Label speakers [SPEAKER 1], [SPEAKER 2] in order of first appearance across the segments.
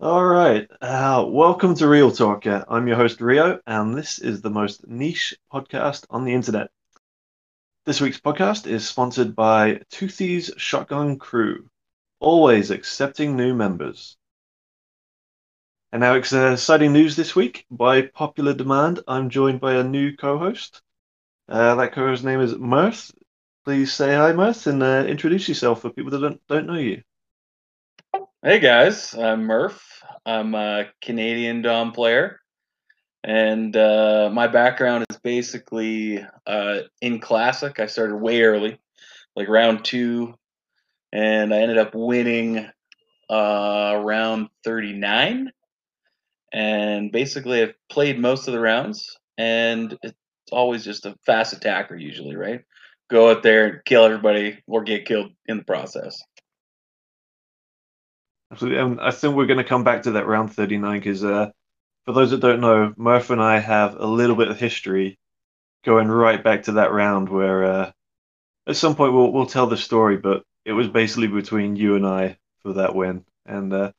[SPEAKER 1] All right. Uh, welcome to Real Talker. I'm your host, Rio, and this is the most niche podcast on the internet. This week's podcast is sponsored by Toothy's Shotgun Crew, always accepting new members. And now uh, exciting news this week. By popular demand, I'm joined by a new co host. Uh, that co host's name is Murph. Please say hi, Murph, and uh, introduce yourself for people that don't, don't know you.
[SPEAKER 2] Hey guys, I'm Murph. I'm a Canadian Dom player, and uh, my background is basically uh, in Classic. I started way early, like round two, and I ended up winning uh, round 39. And basically, I've played most of the rounds, and it's always just a fast attacker, usually, right? Go out there and kill everybody or get killed in the process.
[SPEAKER 1] Absolutely. And I think we're going to come back to that round 39 because uh, for those that don't know, Murph and I have a little bit of history going right back to that round where uh, at some point we'll, we'll tell the story, but it was basically between you and I for that win. And uh,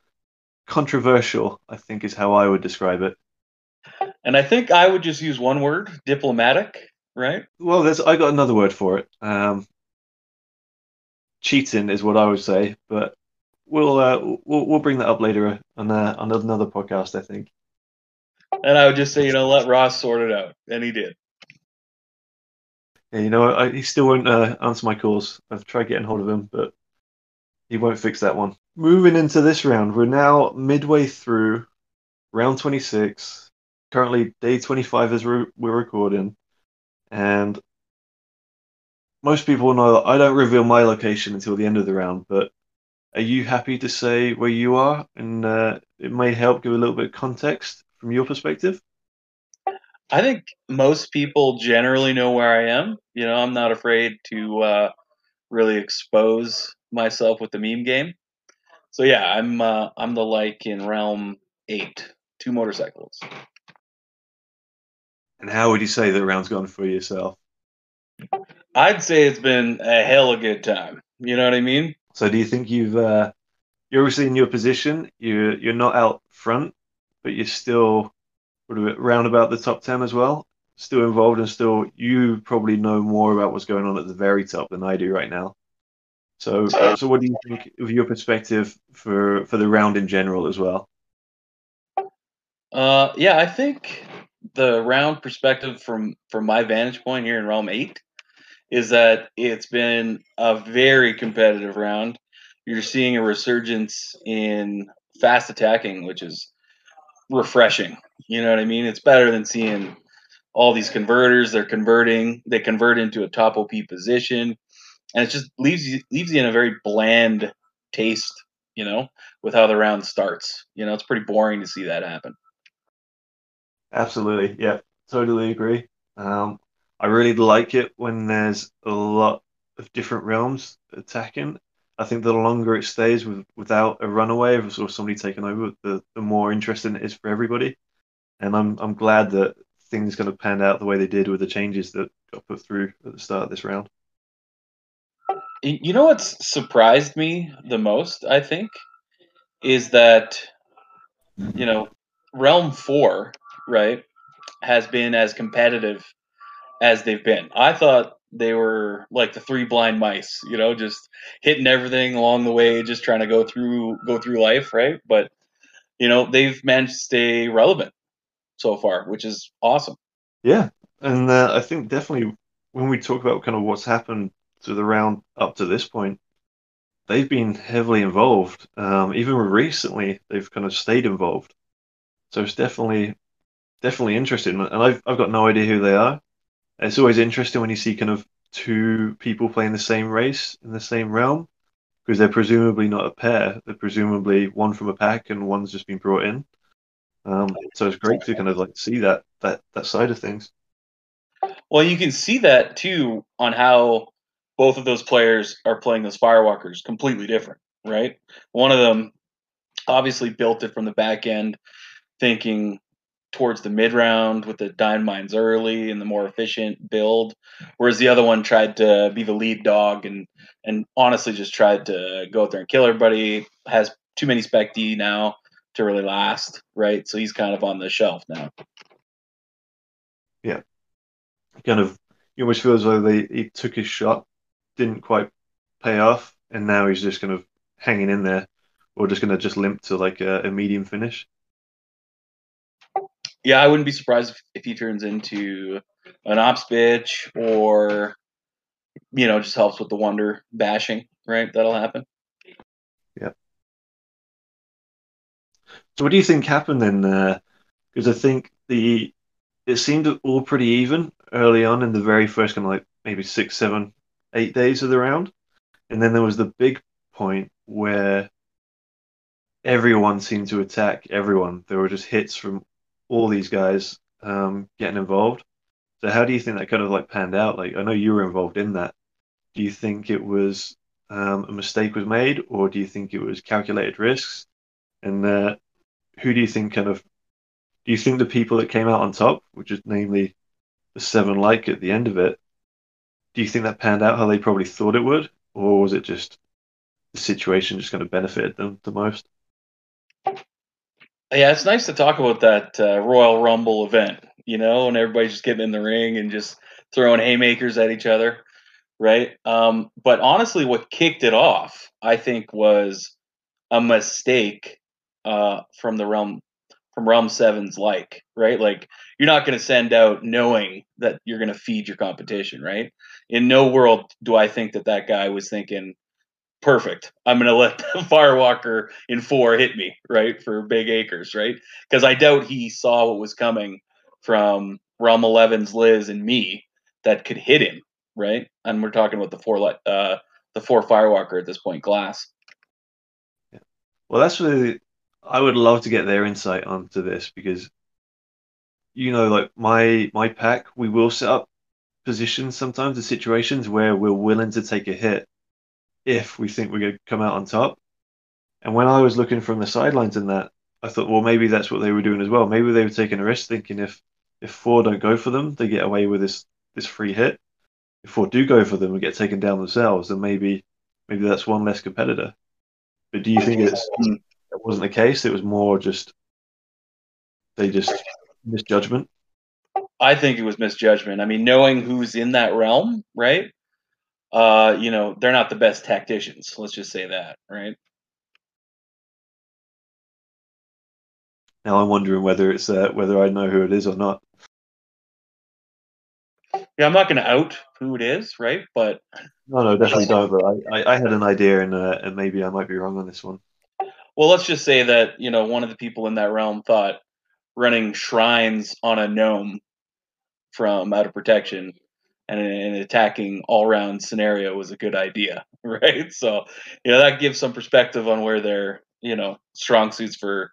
[SPEAKER 1] controversial, I think, is how I would describe it.
[SPEAKER 2] And I think I would just use one word diplomatic, right?
[SPEAKER 1] Well, there's I got another word for it. Um, cheating is what I would say, but we'll uh, we'll we'll bring that up later on uh, on another podcast, I think.
[SPEAKER 2] And I would just say, you know, let Ross sort it out, and he did.
[SPEAKER 1] Yeah, you know, I, he still won't uh, answer my calls. I've tried getting hold of him, but he won't fix that one. Moving into this round, we're now midway through round 26. Currently, day 25 as we're, we're recording, and most people know that I don't reveal my location until the end of the round, but are you happy to say where you are? And uh, it may help give a little bit of context from your perspective.
[SPEAKER 2] I think most people generally know where I am. You know, I'm not afraid to uh, really expose myself with the meme game. So yeah, I'm uh, I'm the like in realm eight, two motorcycles.
[SPEAKER 1] And how would you say the round's gone for yourself?
[SPEAKER 2] I'd say it's been a hell of a good time. You know what I mean?
[SPEAKER 1] So do you think you've uh, you're obviously in your position, you're you're not out front, but you're still round about the top ten as well, still involved and still you probably know more about what's going on at the very top than I do right now. So so what do you think of your perspective for for the round in general as well?
[SPEAKER 2] Uh, yeah, I think the round perspective from from my vantage point here in Realm Eight is that it's been a very competitive round. You're seeing a resurgence in fast attacking, which is refreshing. You know what I mean? It's better than seeing all these converters. They're converting. They convert into a top OP position, and it just leaves you leaves you in a very bland taste. You know, with how the round starts. You know, it's pretty boring to see that happen.
[SPEAKER 1] Absolutely, yeah, totally agree. Um, I really like it when there's a lot of different realms attacking. I think the longer it stays with, without a runaway or somebody taking over, the, the more interesting it is for everybody. And I'm I'm glad that things kind of panned out the way they did with the changes that got put through at the start of this round.
[SPEAKER 2] You know what's surprised me the most, I think, is that you know, Realm 4, right, has been as competitive as they've been. I thought they were like the three blind mice, you know, just hitting everything along the way, just trying to go through go through life, right? But you know, they've managed to stay relevant so far, which is awesome.
[SPEAKER 1] Yeah, and uh, I think definitely when we talk about kind of what's happened to the round up to this point, they've been heavily involved. Um, even recently, they've kind of stayed involved. So it's definitely definitely interesting, and I've I've got no idea who they are. It's always interesting when you see kind of two people playing the same race in the same realm because they're presumably not a pair. They're presumably one from a pack and one's just been brought in. Um, so it's great to kind of like see that that that side of things.
[SPEAKER 2] Well, you can see that too on how both of those players are playing those firewalkers completely different, right? One of them obviously built it from the back end, thinking towards the mid round with the dime mines early and the more efficient build, whereas the other one tried to be the lead dog and and honestly just tried to go out there and kill everybody. Has too many spec D now to really last, right? So he's kind of on the shelf now.
[SPEAKER 1] Yeah, kind of. You almost feel as though they he took his shot, didn't quite pay off, and now he's just kind of hanging in there, or just going to just limp to like a, a medium finish.
[SPEAKER 2] Yeah, I wouldn't be surprised if, if he turns into an ops bitch or you know just helps with the wonder bashing. Right, that'll happen.
[SPEAKER 1] Yeah. So what do you think happened then? Because uh, I think the it seemed all pretty even early on in the very first kind of like maybe six, seven, eight days of the round, and then there was the big point where everyone seemed to attack everyone. There were just hits from all these guys um, getting involved. So how do you think that kind of like panned out? Like I know you were involved in that. Do you think it was um, a mistake was made, or do you think it was calculated risks? And uh, who do you think kind of do you think the people that came out on top, which is namely the seven like at the end of it, do you think that panned out how they probably thought it would, or was it just the situation just kind of benefited them the most?
[SPEAKER 2] Yeah, it's nice to talk about that uh, Royal Rumble event, you know, and everybody's just getting in the ring and just throwing haymakers at each other, right? Um, but honestly, what kicked it off, I think, was a mistake uh, from the realm from realm sevens like right like you're not going to send out knowing that you're going to feed your competition right in no world do i think that that guy was thinking perfect. I'm going to let the Firewalker in four hit me, right, for big acres, right? Because I doubt he saw what was coming from Realm 11's Liz and me that could hit him, right? And we're talking about the four, uh, the four Firewalker at this point, Glass.
[SPEAKER 1] Yeah. Well, that's really. I would love to get their insight onto this because, you know, like my my pack, we will set up positions sometimes in situations where we're willing to take a hit if we think we're going to come out on top. And when I was looking from the sidelines in that, I thought, well, maybe that's what they were doing as well. Maybe they were taking a risk, thinking if if four don't go for them, they get away with this this free hit. If four do go for them and get taken down themselves, then maybe maybe that's one less competitor. But do you think it's it wasn't the case? It was more just they just misjudgment.
[SPEAKER 2] I think it was misjudgment. I mean, knowing who's in that realm, right? Uh, you know, they're not the best tacticians. Let's just say that, right?
[SPEAKER 1] Now I'm wondering whether it's uh, whether I know who it is or not.
[SPEAKER 2] Yeah, I'm not going to out who it is, right? But
[SPEAKER 1] no, no, definitely don't. But I, I, I had an idea, and uh, and maybe I might be wrong on this one.
[SPEAKER 2] Well, let's just say that you know one of the people in that realm thought running shrines on a gnome from out of protection and an attacking all round scenario was a good idea, right? So, you know, that gives some perspective on where their, you know, strong suits for,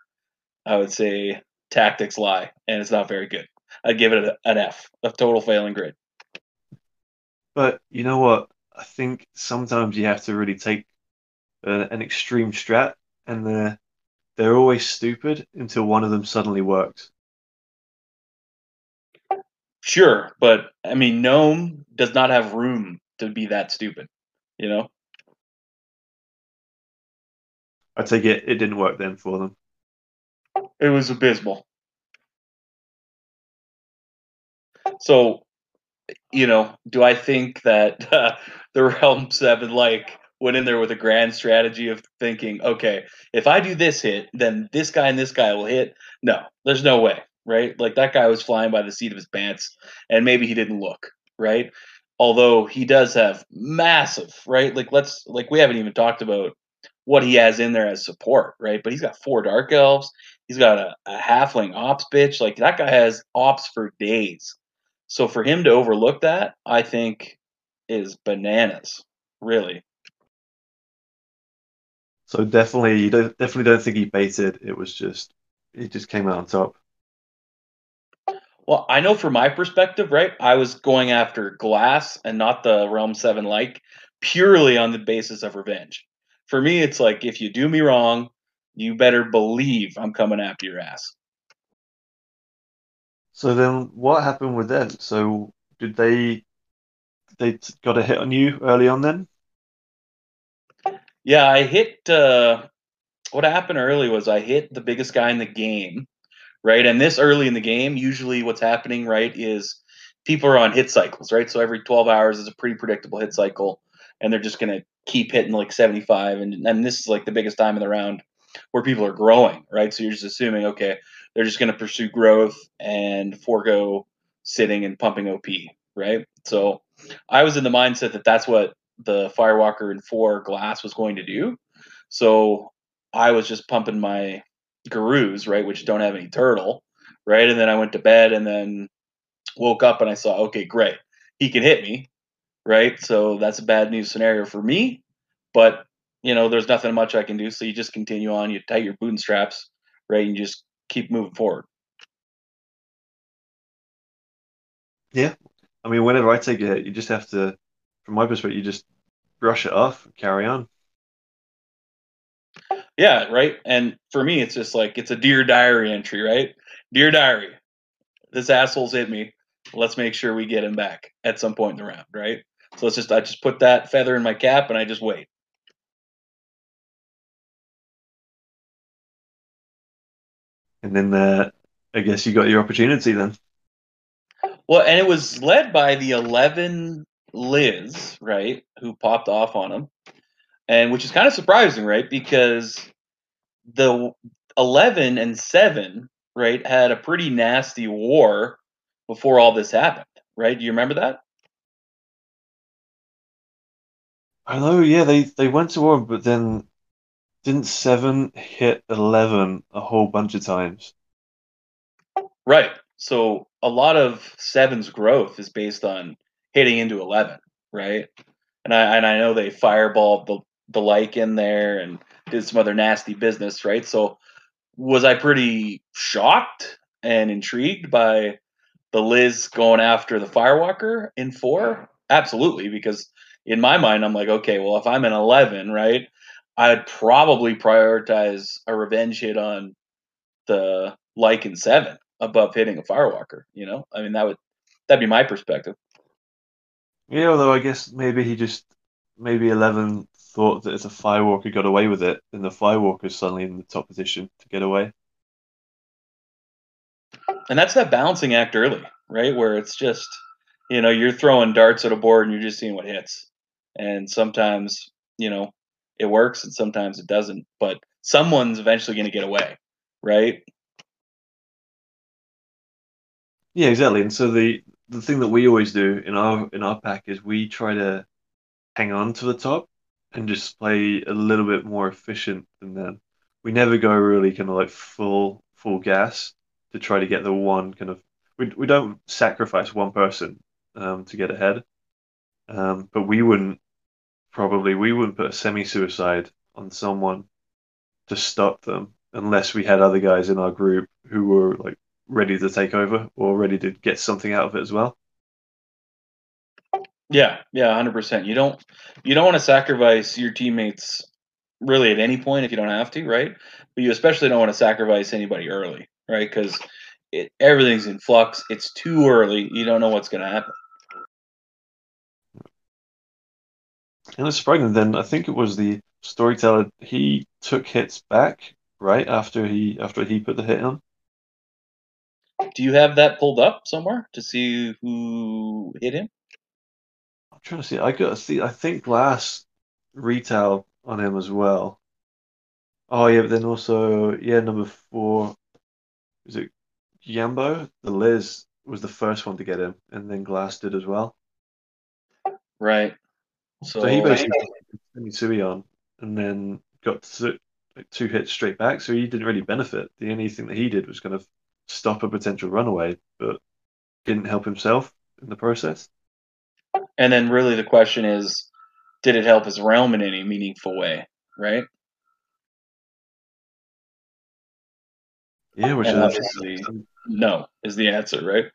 [SPEAKER 2] I would say, tactics lie, and it's not very good. I'd give it an F, a total failing grade.
[SPEAKER 1] But you know what? I think sometimes you have to really take a, an extreme strat, and they're they're always stupid until one of them suddenly works.
[SPEAKER 2] Sure, but I mean, Gnome does not have room to be that stupid. You know.
[SPEAKER 1] I take it it didn't work then for them.
[SPEAKER 2] It was abysmal. So, you know, do I think that uh, the Realm Seven like went in there with a grand strategy of thinking, okay, if I do this hit, then this guy and this guy will hit? No, there's no way right? Like that guy was flying by the seat of his pants, and maybe he didn't look right. Although he does have massive, right? Like let's like we haven't even talked about what he has in there as support, right? But he's got four dark elves. He's got a, a halfling ops bitch. Like that guy has ops for days. So for him to overlook that, I think is bananas, really.
[SPEAKER 1] So definitely, you don't definitely don't think he baited. It was just he just came out on top.
[SPEAKER 2] Well, I know from my perspective, right? I was going after Glass and not the Realm 7 like purely on the basis of revenge. For me, it's like if you do me wrong, you better believe I'm coming after your ass.
[SPEAKER 1] So then what happened with them? So did they they got a hit on you early on then?
[SPEAKER 2] Yeah, I hit uh what happened early was I hit the biggest guy in the game, right? And this early in the game, usually what's happening, right, is people are on hit cycles, right? So every 12 hours is a pretty predictable hit cycle, and they're just going to keep hitting like 75. And, and this is like the biggest time of the round where people are growing, right? So you're just assuming, okay, they're just going to pursue growth and forego sitting and pumping OP, right? So I was in the mindset that that's what the Firewalker and four glass was going to do. So I was just pumping my Garus, right, which don't have any turtle, right? And then I went to bed and then woke up and I saw, okay, great. He can hit me, right? So that's a bad news scenario for me. But, you know, there's nothing much I can do. So you just continue on, you tight your bootstraps, right? And you just keep moving forward.
[SPEAKER 1] Yeah. I mean, whenever I take a hit, you just have to, from my perspective, you just brush it off, carry on.
[SPEAKER 2] Yeah, right. And for me, it's just like it's a dear diary entry, right? Dear diary, this asshole's hit me. Let's make sure we get him back at some point in the round, right? So let's just I just put that feather in my cap and I just wait.
[SPEAKER 1] And then uh, I guess you got your opportunity then.
[SPEAKER 2] Well, and it was led by the 11 Liz, right, who popped off on him. And which is kind of surprising, right? Because the 11 and 7, right, had a pretty nasty war before all this happened, right? Do you remember that?
[SPEAKER 1] I know, yeah, they, they went to war, but then didn't 7 hit 11 a whole bunch of times?
[SPEAKER 2] Right. So a lot of Seven's growth is based on hitting into 11, right? And I and I know they fireballed the the like in there and did some other nasty business, right? So was I pretty shocked and intrigued by the Liz going after the Firewalker in four? Absolutely, because in my mind, I'm like, okay, well, if I'm an 11, right, I'd probably prioritize a revenge hit on the like in seven above hitting a Firewalker. You know, I mean, that would that'd be my perspective.
[SPEAKER 1] Yeah, although I guess maybe he just maybe Eleven thought that if a Firewalker got away with it, then the Firewalker is suddenly in the top position to get away.
[SPEAKER 2] And that's that balancing act early, right? Where it's just, you know, you're throwing darts at a board and you're just seeing what hits. And sometimes, you know, it works and sometimes it doesn't. But someone's eventually going to get away, right?
[SPEAKER 1] Yeah, exactly. And so the the thing that we always do in our in our pack is we try to hang on to the top and just play a little bit more efficient than them. We never go really kind of like full full gas to try to get the one kind of we we don't sacrifice one person um, to get ahead. Um, but we wouldn't probably we wouldn't put a semi suicide on someone to stop them unless we had other guys in our group who were like ready to take over or ready to get something out of it as well.
[SPEAKER 2] Yeah, yeah, hundred percent. You don't you don't want to sacrifice your teammates really at any point if you don't have to, right? But you especially don't want to sacrifice anybody early, right? Because it everything's in flux. It's too early. You don't know what's going to happen.
[SPEAKER 1] And it's surprising. Then I think it was the storyteller. He took hits back right after he after he put the hit on.
[SPEAKER 2] Do you have that pulled up somewhere to see who hit him?
[SPEAKER 1] I'm trying to see. I got to see. I think glass retail on him as well. Oh yeah, but then also yeah, number four. Is it Yambo? The Liz was the first one to get him, and then Glass did as well.
[SPEAKER 2] Right.
[SPEAKER 1] So, so he basically Mitsui on, and then got two, like, two hits straight back. So he didn't really benefit. The only thing that he did was kind of stop a potential runaway, but didn't help himself in the process.
[SPEAKER 2] And then really the question is, did it help his realm in any meaningful way, right?
[SPEAKER 1] Yeah, which
[SPEAKER 2] and
[SPEAKER 1] is
[SPEAKER 2] obviously no is the answer, right?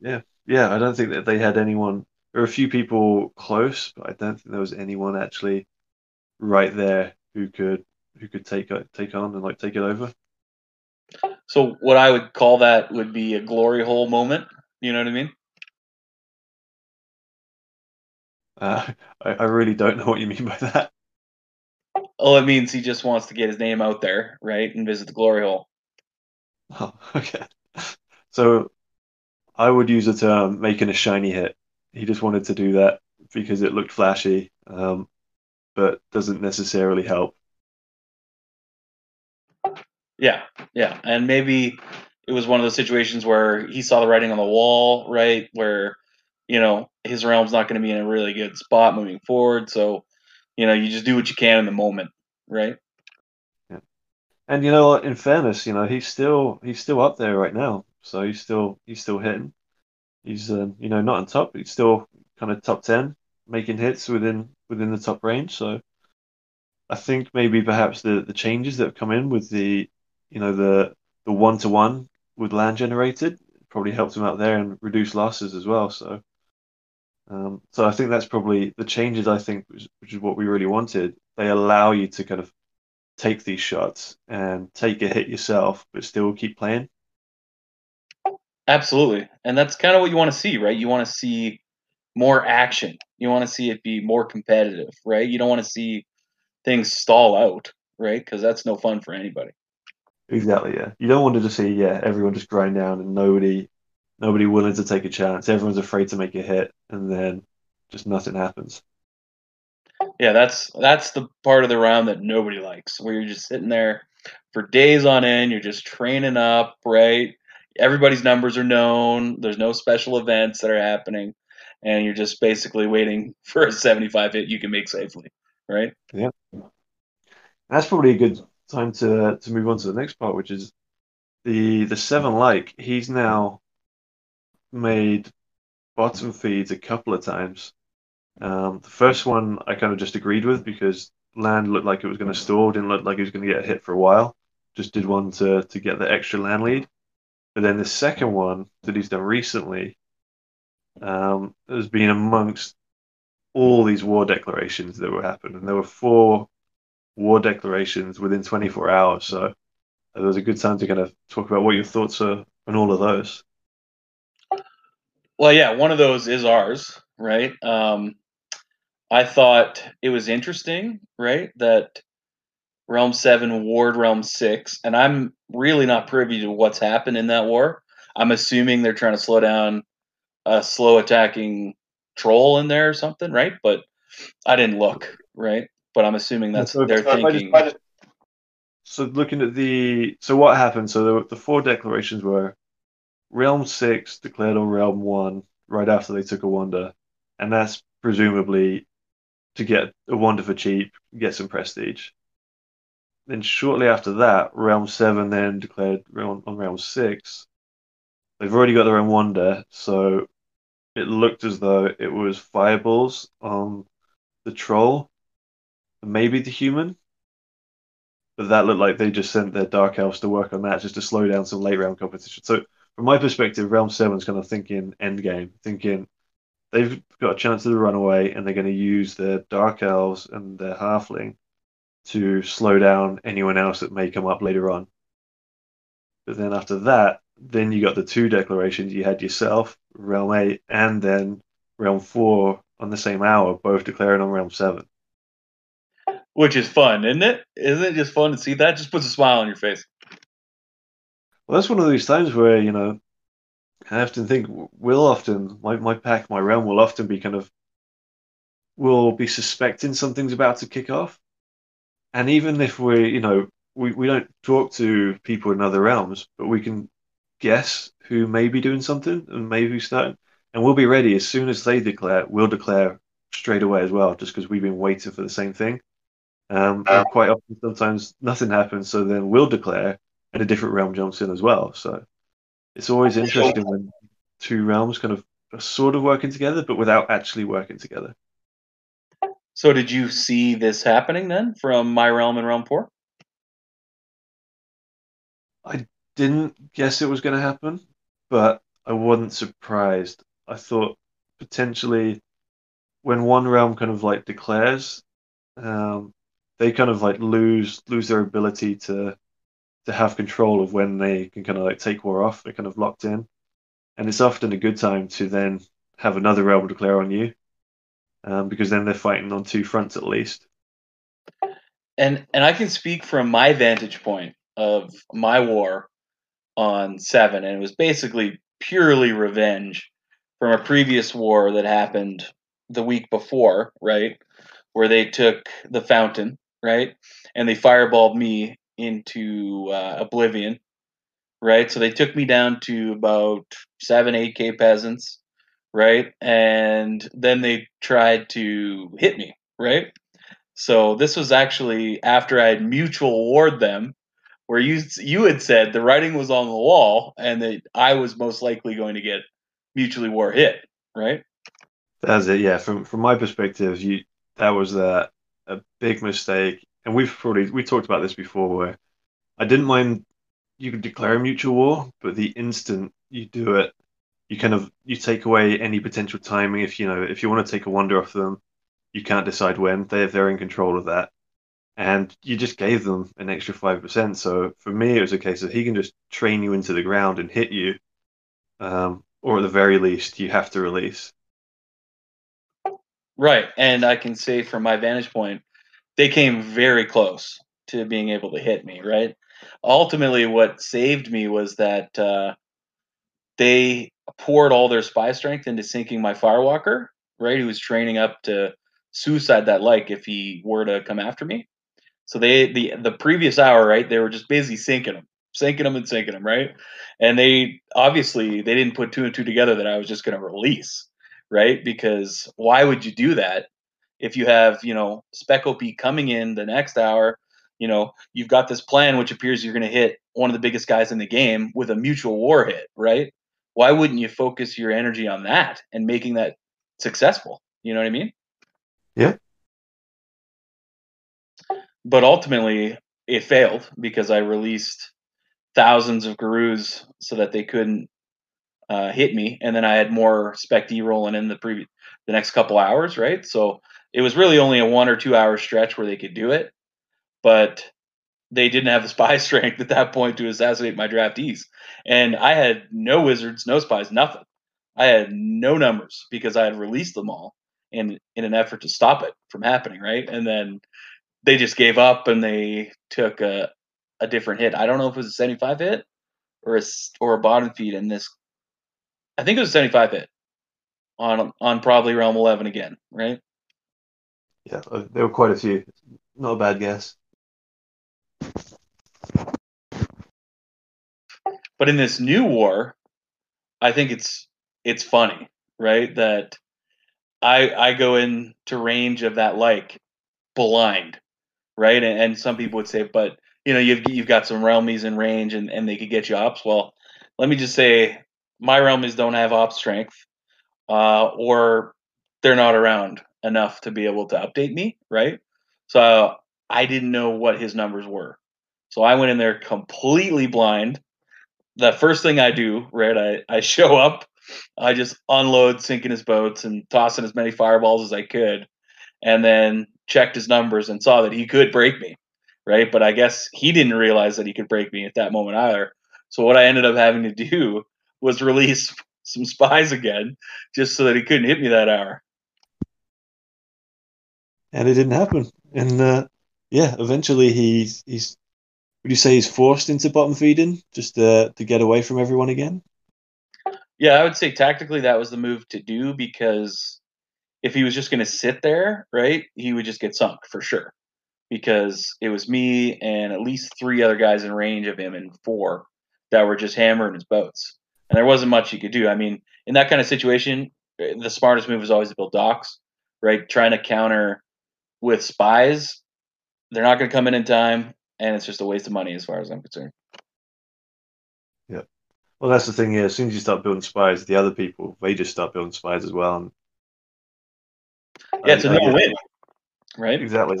[SPEAKER 1] Yeah, yeah. I don't think that they had anyone. There were a few people close, but I don't think there was anyone actually right there who could who could take uh, take on and like take it over.
[SPEAKER 2] So what I would call that would be a glory hole moment. You know what I mean?
[SPEAKER 1] Uh, I, I really don't know what you mean by that.
[SPEAKER 2] Oh, it means he just wants to get his name out there, right, and visit the glory hole.
[SPEAKER 1] Oh, okay. So I would use the term making a shiny hit. He just wanted to do that because it looked flashy, um, but doesn't necessarily help.
[SPEAKER 2] Yeah, yeah, and maybe it was one of those situations where he saw the writing on the wall, right? Where you know his realm's not going to be in a really good spot moving forward, so you know you just do what you can in the moment, right?
[SPEAKER 1] Yeah. And you know, in fairness, you know he's still he's still up there right now, so he's still he's still hitting. He's uh, you know not on top, but he's still kind of top ten, making hits within within the top range. So I think maybe perhaps the the changes that have come in with the you know the the one to one with land generated probably helped him out there and reduce losses as well. So um, so I think that's probably the changes. I think which, which is what we really wanted. They allow you to kind of take these shots and take a hit yourself, but still keep playing.
[SPEAKER 2] Absolutely. And that's kind of what you want to see, right? You want to see more action. You want to see it be more competitive, right? You don't want to see things stall out, right? Because that's no fun for anybody.
[SPEAKER 1] Exactly, yeah. You don't want to just see, yeah, everyone just grind down and nobody nobody willing to take a chance. Everyone's afraid to make a hit and then just nothing happens.
[SPEAKER 2] Yeah, that's that's the part of the round that nobody likes, where you're just sitting there for days on end, you're just training up, right? everybody's numbers are known. There's no special events that are happening, and you're just basically waiting for a 75 hit you can make safely, right?
[SPEAKER 1] Yeah, that's probably a good time to to move on to the next part, which is the the seven like. He's now made bottom feeds a couple of times. Um, the first one I kind of just agreed with because land looked like it was going to stall, didn't look like he was going to get hit for a while. Just did one to to get the extra land lead. But then the second one that he's done recently um, has been amongst all these war declarations that were happening. There were four war declarations within 24 hours. So it was a good time to kind of talk about what your thoughts are on all of those.
[SPEAKER 2] Well, yeah, one of those is ours, right? Um, I thought it was interesting, right, that Realm 7 Ward Realm 6, and I'm really not privy to what's happened in that war. I'm assuming they're trying to slow down a slow attacking troll in there or something, right? But I didn't look, right? But I'm assuming that's so, they're so thinking. I just, I just,
[SPEAKER 1] so looking at the so what happened? So the, the four declarations were Realm Six declared on Realm One right after they took a wonder, and that's presumably to get a wonder for cheap, get some prestige. Then shortly after that, Realm 7 then declared on, on Realm 6. They've already got their own wonder, so it looked as though it was fireballs on the troll, maybe the human. But that looked like they just sent their dark elves to work on that just to slow down some late round competition. So from my perspective, Realm 7's kind of thinking end game, thinking they've got a chance to run away and they're going to use their dark elves and their halfling to slow down anyone else that may come up later on. But then after that, then you got the two declarations. You had yourself, Realm 8, and then Realm 4 on the same hour, both declaring on Realm 7.
[SPEAKER 2] Which is fun, isn't it? Isn't it just fun to see that? Just puts a smile on your face.
[SPEAKER 1] Well, that's one of these times where, you know, I often think we'll often, my, my pack, my realm will often be kind of, will be suspecting something's about to kick off and even if we, you know, we, we don't talk to people in other realms, but we can guess who may be doing something and maybe starting, and we'll be ready as soon as they declare. We'll declare straight away as well, just because we've been waiting for the same thing. Um, and quite often, sometimes nothing happens, so then we'll declare, and a different realm jumps in as well. So it's always interesting when two realms kind of are sort of working together, but without actually working together.
[SPEAKER 2] So did you see this happening then from my realm and realm four?
[SPEAKER 1] I didn't guess it was going to happen, but I wasn't surprised. I thought potentially when one realm kind of like declares, um, they kind of like lose lose their ability to to have control of when they can kind of like take war off. They're kind of locked in, and it's often a good time to then have another rebel declare on you um, because then they're fighting on two fronts at least.
[SPEAKER 2] and and I can speak from my vantage point of my war on seven, and it was basically purely revenge from a previous war that happened the week before, right? Where they took the fountain, right? And they fireballed me into uh, oblivion, right? So they took me down to about seven, eight K peasants, right? And then they tried to hit me, right? So this was actually after I had mutual warred them, where you you had said the writing was on the wall and that I was most likely going to get mutually war hit, right?
[SPEAKER 1] That's it. Yeah, from from my perspective, you that was a a big mistake, and we've probably we talked about this before. Where I didn't mind you could declare a mutual war, but the instant you do it, you kind of you take away any potential timing. If you know if you want to take a wonder off them, you can't decide when they they're in control of that, and you just gave them an extra five percent. So for me, it was a case of he can just train you into the ground and hit you, um, or at the very least, you have to release.
[SPEAKER 2] Right. And I can say from my vantage point, they came very close to being able to hit me, right? Ultimately, what saved me was that uh, they poured all their spy strength into sinking my firewalker, right? Who was training up to suicide that like if he were to come after me. So they the the previous hour, right? They were just busy sinking him, sinking him and sinking him, right? And they obviously they didn't put two and two together that I was just going to release right? Because why would you do that if you have, you know, Spec OP coming in the next hour? You know, you've got this plan which appears you're going to hit one of the biggest guys in the game with a mutual war hit, right? Why wouldn't you focus your energy on that and making that successful? You know what I mean?
[SPEAKER 1] Yeah.
[SPEAKER 2] But ultimately, it failed because I released thousands of gurus so that they couldn't uh, hit me, and then I had more Spec D rolling in the previous the next couple hours, right? So it was really only a one or two hour stretch where they could do it, but they didn't have the spy strength at that point to assassinate my draftees, and I had no wizards, no spies, nothing. I had no numbers because I had released them all in in an effort to stop it from happening, right? And then they just gave up and they took a a different hit. I don't know if it was a 75 hit or a or a bottom feed in this I think it was a 75 hit on on probably Realm 11 again, right?
[SPEAKER 1] Yeah, uh, there were quite a few. Not a bad guess.
[SPEAKER 2] But in this new war, I think it's it's funny, right? That I I go into range of that like blind, right? And, and some people would say, but you know, you've you've got some realmies in range and, and they could get you ops. Well, let me just say my realmies don't have op strength, uh, or they're not around enough to be able to update me, right? So I didn't know what his numbers were. So I went in there completely blind. The first thing I do, right, I, I show up, I just unload sinking his boats and tossing as many fireballs as I could, and then checked his numbers and saw that he could break me, right? But I guess he didn't realize that he could break me at that moment either. So what I ended up having to do was release some spies again, just so that he couldn't hit me that hour.
[SPEAKER 1] And it didn't happen. And uh, yeah, eventually he's he's. Would you say he's forced into bottom feeding just uh, to get away from everyone again?
[SPEAKER 2] Yeah, I would say tactically that was the move to do because if he was just going to sit there, right, he would just get sunk for sure. Because it was me and at least three other guys in range of him and four that were just hammering his boats and there wasn't much he could do. I mean, in that kind of situation, the smartest move is always to build docks, right? Trying to counter with spies, they're not going to come in in time, and it's just a waste of money as far as I'm concerned.
[SPEAKER 1] Yeah. Well, that's the thing. Yeah, as soon as you start building spies, the other people they just start building spies as well. And,
[SPEAKER 2] yeah, it's a no win, right?
[SPEAKER 1] Exactly.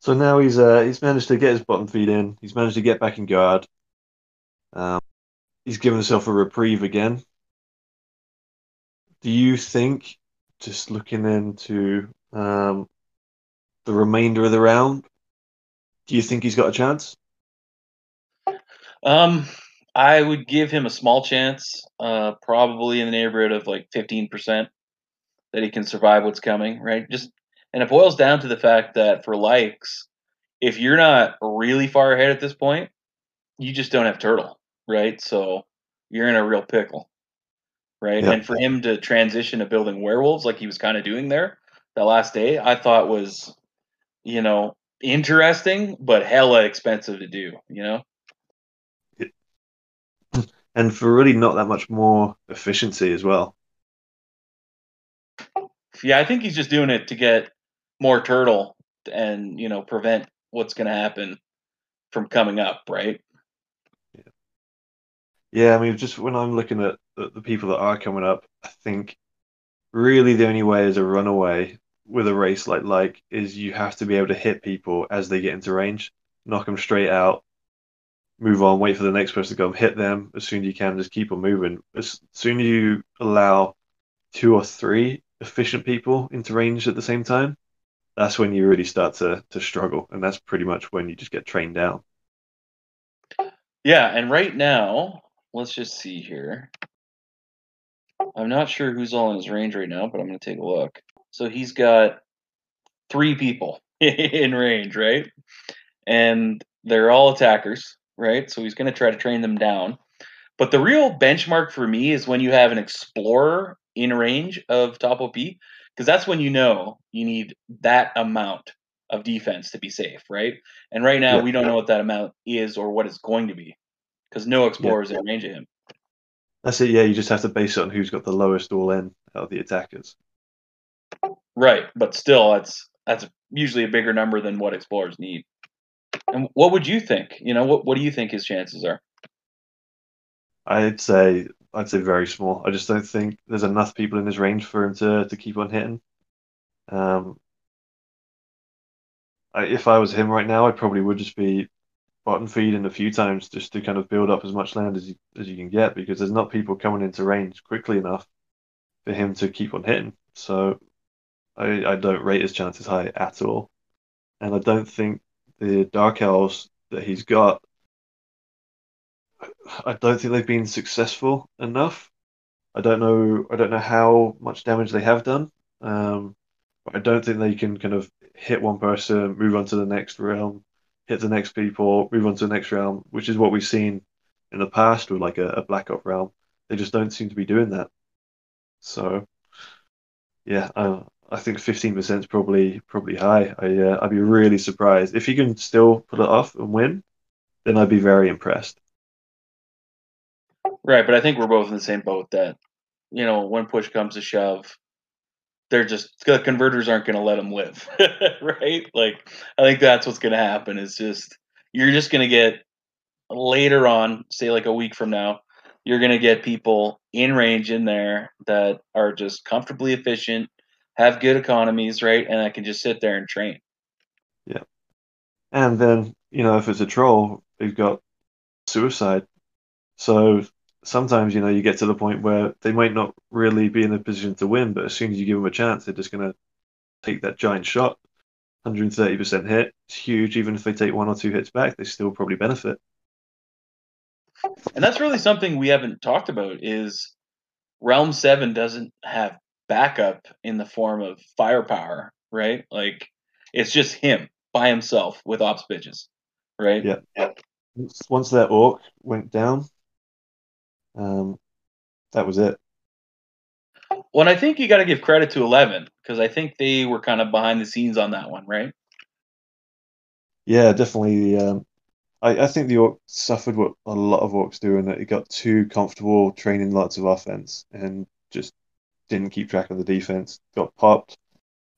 [SPEAKER 1] So now he's uh, he's managed to get his bottom feed in. He's managed to get back in guard. Um, he's given himself a reprieve again. Do you think, just looking into um, the remainder of the round, do you think he's got a chance?
[SPEAKER 2] Um, I would give him a small chance, uh, probably in the neighborhood of like fifteen percent that he can survive what's coming, right? Just and it boils down to the fact that for likes, if you're not really far ahead at this point, you just don't have turtle, right? So you're in a real pickle, right? And for him to transition to building werewolves like he was kind of doing there that last day, I thought was, you know, interesting, but hella expensive to do, you know?
[SPEAKER 1] And for really not that much more efficiency as well.
[SPEAKER 2] Yeah, I think he's just doing it to get more turtle and, you know, prevent what's going to happen from coming up, right?
[SPEAKER 1] Yeah, I mean, just when I'm looking at the, the people that are coming up, I think really the only way as a runaway with a race like like is you have to be able to hit people as they get into range, knock them straight out, move on, wait for the next person to come, hit them as soon as you can, just keep on moving. As soon as you allow two or three efficient people into range at the same time, that's when you really start to to struggle, and that's pretty much when you just get trained down.
[SPEAKER 2] Yeah, and right now, let's just see here. I'm not sure who's all in his range right now, but I'm going to take a look. So he's got three people in range, right? And they're all attackers, right? So he's going to try to train them down. But the real benchmark for me is when you have an explorer in range of top OP, because that's when you know you need that amount of defense to be safe, right? And right now
[SPEAKER 1] Yeah.
[SPEAKER 2] we don't know what that amount is or what it's going to be, because no explorer is in range of him.
[SPEAKER 1] That's it. Yeah, you just have to base it on who's got the lowest all in out of the attackers.
[SPEAKER 2] Right, but still, that's that's usually a bigger number than what explorers need. And what would you think? You know, what what do you think his chances are?
[SPEAKER 1] I'd say I'd say very small. I just don't think there's enough people in his range for him to to keep on hitting. Um, I, if I was him right now, I probably would just be bottom feeding a few times just to kind of build up as much land as you as you can get because there's not people coming into range quickly enough for him to keep on hitting. So I I don't rate his chances high at all, and I don't think the Dark Elves that he's got. I don't think they've been successful enough. I don't know. I don't know how much damage they have done. Um, but I don't think they can kind of hit one person, move on to the next realm, hit the next people, move on to the next realm, which is what we've seen in the past with like a, a Black Ops realm. They just don't seem to be doing that. So, yeah, I, I think 15% is probably probably high. I uh, I'd be really surprised if he can still pull it off and win. Then I'd be very impressed.
[SPEAKER 2] Right, but I think we're both in the same boat that, you know, when push comes to shove, they're just the converters aren't going to let them live, right? Like I think that's what's going to happen. Is just you're just going to get later on, say like a week from now, you're going to get people in range in there that are just comfortably efficient, have good economies, right? And I can just sit there and train. Yeah.
[SPEAKER 1] And then, you know, if it's a troll, they've got suicide. So sometimes, you know, you get to the point where they might not really be in a position to win, but as soon as you give them a chance, they're just going to take that giant shot. 130% hit. It's huge. Even if they take one or two hits back, they still probably benefit.
[SPEAKER 2] And that's really something we haven't talked about is Realm 7 doesn't have backup in the form of firepower, right? Like it's just him by himself with ops bitches, right?
[SPEAKER 1] Yeah. Once- Once that orc went down, um, that was it.
[SPEAKER 2] Well, I think you got to give credit to 11 because I think they were kind of behind the scenes on that one, right?
[SPEAKER 1] Yeah, definitely. Um, I, I think the orc suffered what a lot of orcs do in that he got too comfortable training lots of offense and just didn't keep track of the defense. Got popped,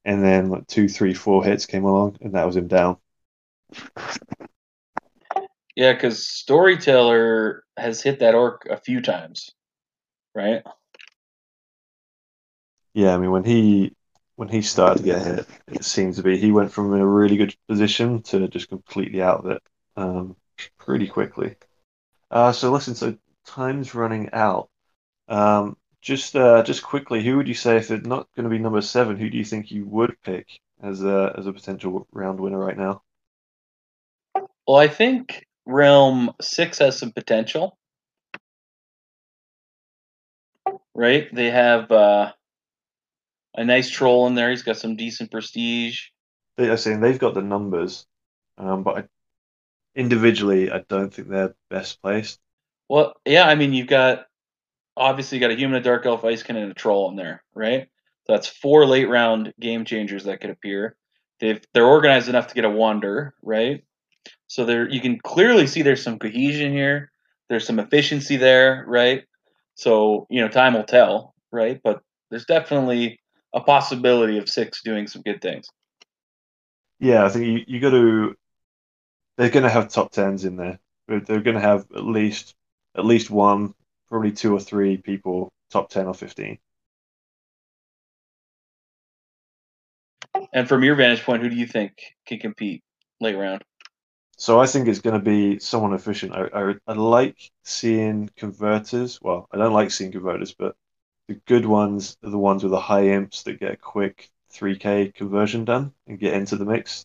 [SPEAKER 1] and then like two, three, four hits came along, and that was him down.
[SPEAKER 2] Yeah, because Storyteller has hit that orc a few times, right?
[SPEAKER 1] Yeah, I mean when he when he started to get hit, it seems to be he went from a really good position to just completely out of it um, pretty quickly. Uh, so listen, so time's running out. Um, just uh, just quickly, who would you say if it's not going to be number seven? Who do you think you would pick as a as a potential round winner right now?
[SPEAKER 2] Well, I think Realm 6 has some potential, right? They have uh, a nice troll in there. He's got some decent prestige.
[SPEAKER 1] They are saying they've got the numbers, um, but I, individually, I don't think they're best placed.
[SPEAKER 2] Well, yeah, I mean, you've got obviously you got a human, a dark elf, ice cannon, and a troll in there, right? So that's four late round game changers that could appear. They've they're organized enough to get a wander, right? So there you can clearly see there's some cohesion here. There's some efficiency there, right? So you know, time will tell, right? But there's definitely a possibility of six doing some good things.
[SPEAKER 1] Yeah, I think you, you got to. They're going to have top tens in there. They're, they're going to have at least at least one, probably two or three people top ten or fifteen.
[SPEAKER 2] And from your vantage point, who do you think can compete late round?
[SPEAKER 1] So I think it's going to be someone efficient. I, I, I like seeing converters. Well, I don't like seeing converters, but the good ones are the ones with the high imps that get a quick 3k conversion done and get into the mix.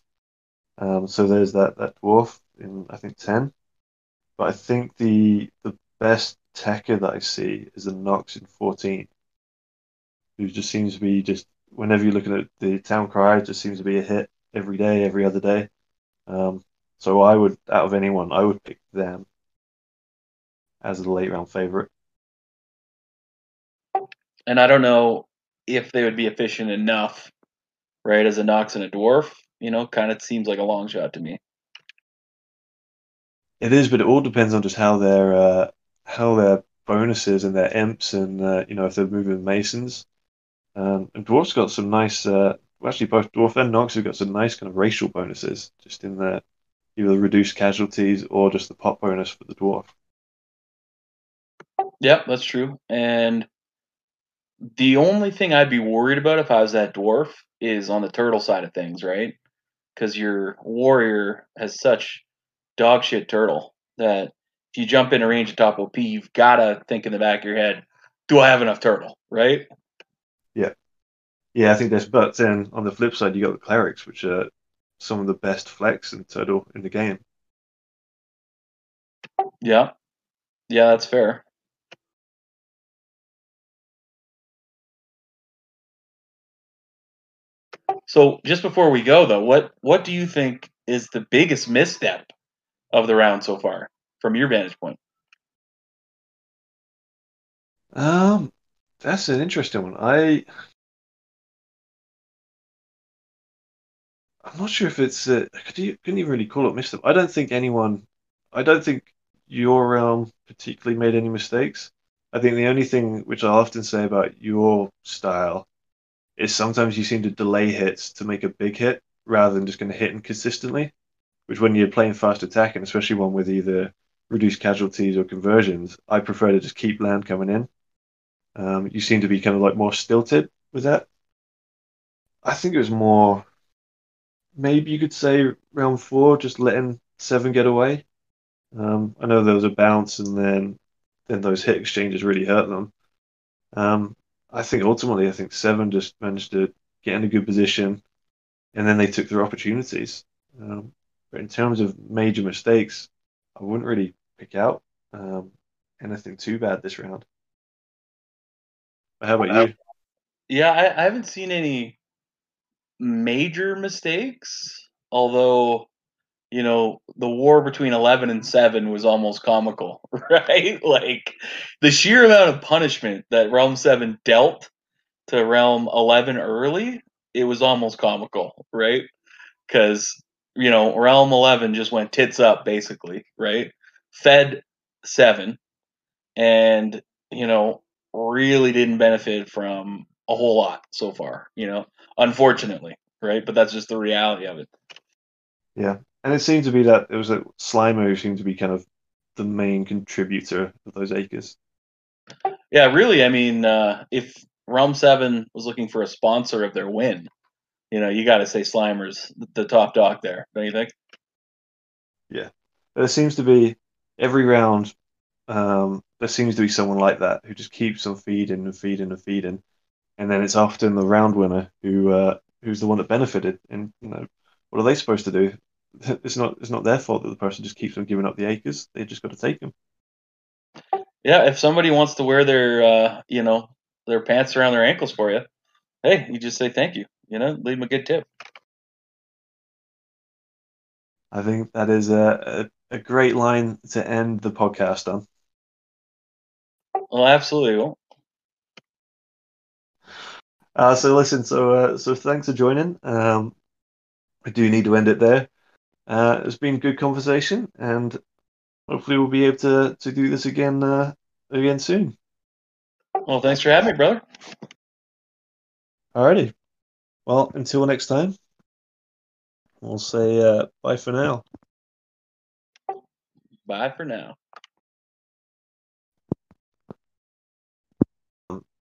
[SPEAKER 1] Um, so there's that that dwarf in I think 10. But I think the the best techer that I see is the Nox in 14, who just seems to be just whenever you look at the town cry, just seems to be a hit every day, every other day. Um, so I would, out of anyone, I would pick them as a late round favorite.
[SPEAKER 2] And I don't know if they would be efficient enough, right, as a Nox and a Dwarf. You know, kind of seems like a long shot to me.
[SPEAKER 1] It is, but it all depends on just how their uh, how their bonuses and their imps and uh, you know if they're moving masons. Um, and dwarf's got some nice. Uh, well, actually, both dwarf and Nox have got some nice kind of racial bonuses just in there, either reduced casualties or just the pop bonus for the dwarf.
[SPEAKER 2] Yep, that's true. And the only thing I'd be worried about if I was that dwarf is on the turtle side of things, right? Because your warrior has such dog shit turtle that if you jump in a range of top OP, you've got to think in the back of your head, do I have enough turtle, right?
[SPEAKER 1] Yeah. Yeah, I think there's, but then on the flip side, you got the clerics, which are some of the best flex and turtle in the game.
[SPEAKER 2] Yeah. Yeah, that's fair. So just before we go though, what what do you think is the biggest misstep of the round so far from your vantage point?
[SPEAKER 1] Um, that's an interesting one. I I'm not sure if it's uh, could you couldn't even really call it misstep. I don't think anyone. I don't think your realm particularly made any mistakes. I think the only thing which I often say about your style is sometimes you seem to delay hits to make a big hit rather than just going to hit them consistently. Which when you're playing fast attack, and especially one with either reduced casualties or conversions, I prefer to just keep land coming in. Um, you seem to be kind of like more stilted with that. I think it was more, maybe you could say round four, just letting seven get away. Um, I know there was a bounce, and then then those hit exchanges really hurt them. Um, I think ultimately, I think seven just managed to get in a good position, and then they took their opportunities. Um, but in terms of major mistakes, I wouldn't really pick out um, anything too bad this round. But how about you?
[SPEAKER 2] Yeah, I, I haven't seen any major mistakes. Although, you know, the war between eleven and seven was almost comical, right? Like the sheer amount of punishment that Realm Seven dealt to Realm Eleven early, it was almost comical, right? Because you know, Realm 11 just went tits up, basically, right? Fed seven, and, you know, really didn't benefit from a whole lot so far, you know, unfortunately, right? But that's just the reality of it.
[SPEAKER 1] Yeah. And it seemed to be that it was a Slimer who seemed to be kind of the main contributor of those acres.
[SPEAKER 2] Yeah, really. I mean, uh, if Realm 7 was looking for a sponsor of their win, you know, you got to say Slimer's the top dog there, don't you think?
[SPEAKER 1] Yeah, there seems to be every round. Um, there seems to be someone like that who just keeps on feeding and feeding and feeding, and then it's often the round winner who uh, who's the one that benefited. And you know, what are they supposed to do? It's not it's not their fault that the person just keeps on giving up the acres. They just got to take them.
[SPEAKER 2] Yeah, if somebody wants to wear their uh, you know their pants around their ankles for you, hey, you just say thank you. You know, leave them a good tip.
[SPEAKER 1] I think that is a, a, a great line to end the podcast on.
[SPEAKER 2] Well, absolutely. Well,
[SPEAKER 1] Uh, so listen, so uh, so thanks for joining. Um, I do need to end it there. Uh, it's been good conversation, and hopefully we'll be able to to do this again uh, again soon.
[SPEAKER 2] well, thanks for having me, brother.
[SPEAKER 1] Alrighty. Well, until next time, we'll say uh, bye for now.
[SPEAKER 2] Bye for now.